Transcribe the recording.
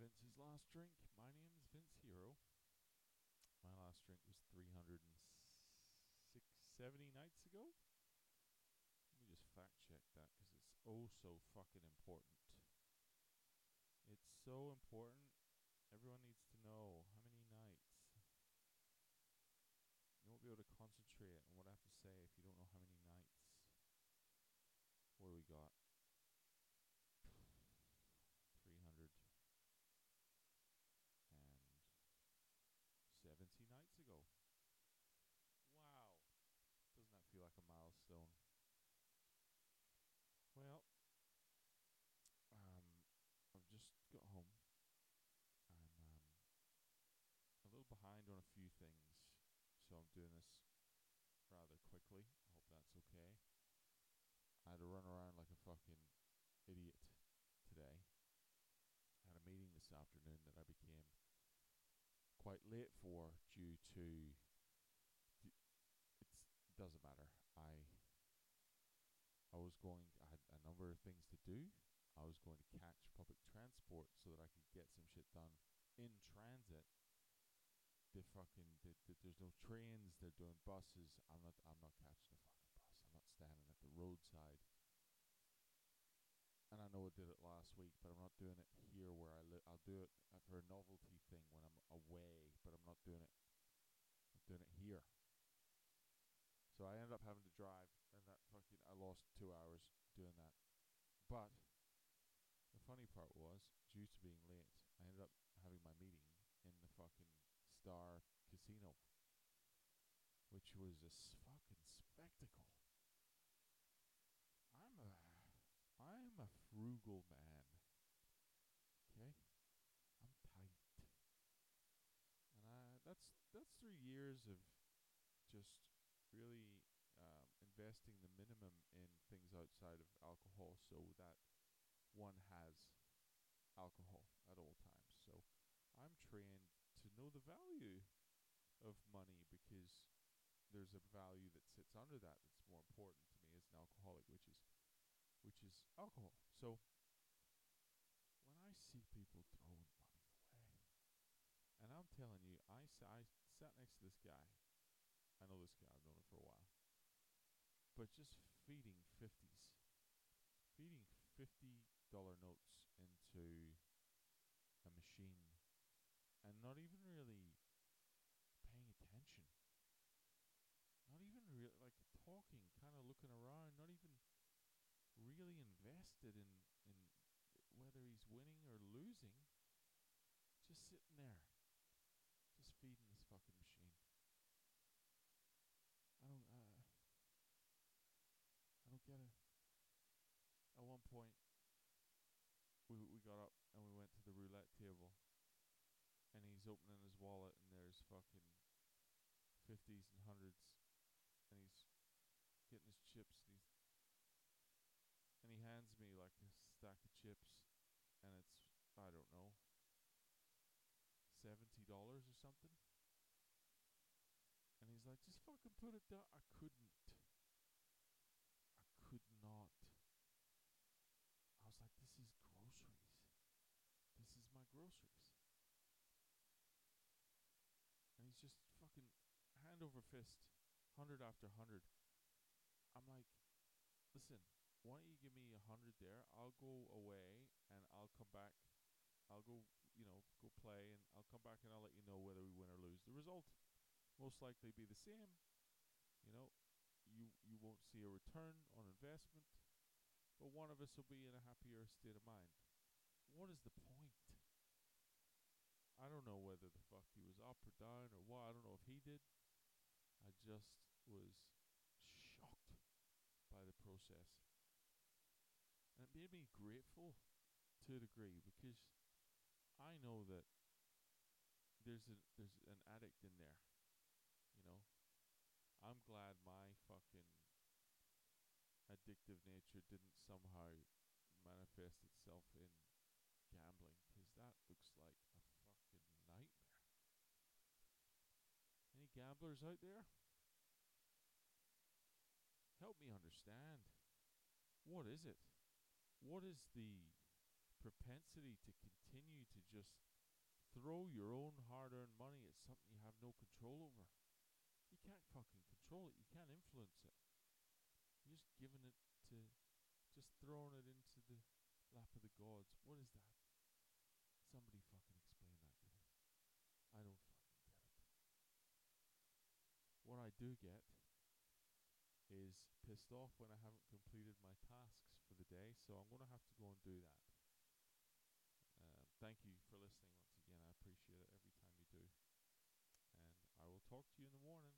Vince's last drink. My name is Vince Hero. My last drink was 370 nights ago. Let me just fact check that because it's oh so fucking important. It's so important. Everyone needs to know how many nights. You won't be able to concentrate on what I have to say if you don't know how many nights. What do we got? 300 and 70 nights ago. Wow. Doesn't that feel like a milestone? Well, um, I've just got home. I'm um, a little behind on a few things, so I'm doing this rather quickly. I hope that's okay. I had to run around like a fucking idiot today. I had a meeting this afternoon that I became quite late for due to d- it doesn't matter. I I was going I had a number of things to do. I was going to catch public transport so that I could get some shit done in transit. They fucking they, they, there's no trains. They're doing buses. I'm not. I'm not catching a fucking bus. I'm not standing at the roadside. And I know I did it last week, but I'm not doing it here where I live. I'll do it for a novelty thing when I'm away, but I'm not doing it. I'm doing it here. So I ended up having to drive, and that fucking I lost two hours doing that. But the funny part was, due to being late, I ended up having my meeting in the fucking Star Casino, which was a fucking spectacle. I'm a, I'm a frugal man. Okay, I'm tight, and I that's that's three years of just really um, investing the minimum in things outside of alcohol, so that one has alcohol at all times. So I'm to know the value of money because there's a value that sits under that that's more important to me as an alcoholic, which is which is alcohol. So when I see people throwing money away, and I'm telling you, I, I sat next to this guy. I know this guy. I've known him for a while. But just feeding fifties, feeding fifty dollar notes into a machine and not even really paying attention. Not even really like talking, kind of looking around, not even really invested in in whether he's winning or losing. Just sitting there, just feeding this fucking machine. I don't, uh, I don't get it. At one point, we we got up and we went to the roulette table, he's opening his wallet and there's fucking fifties and hundreds, and he's getting his chips and he's and he hands me like a stack of chips, and it's I don't know seventy dollars or something. And he's like, just fucking put it down. I couldn't. I could not. I was like, this is groceries. This is my groceries. And he's just fucking hand over fist, hundred after hundred. I'm like, listen, why don't you give me a hundred there? I'll go away and I'll come back. I'll go, you know, go play and I'll come back and I'll let you know whether we win or lose. The result most likely be the same. You know, you you won't see a return on investment, but one of us will be in a happier state of mind. What is the point? I don't know whether the fuck he was up or down or what. I don't know if he did. I just was shocked by the process. And it made me grateful to a degree because I know that there's a there's an addict in there. You know? I'm glad my fucking addictive nature didn't somehow manifest itself in gambling because that looks like a fucking nightmare. Any gamblers out there? Help me understand. What is it? What is the propensity to continue to just throw your own hard earned money at something you have no control over. You can't fucking control it, you can't influence it. You're just giving it to, just throwing it into the lap of the gods. What is that? Somebody fucking explain that to me. I don't fucking get it. What I do get is pissed off when I haven't completed my tasks for the day, so I'm going to have to go and do that. Um, thank you for listening once again. I appreciate it every time you do. And I will talk to you in the morning.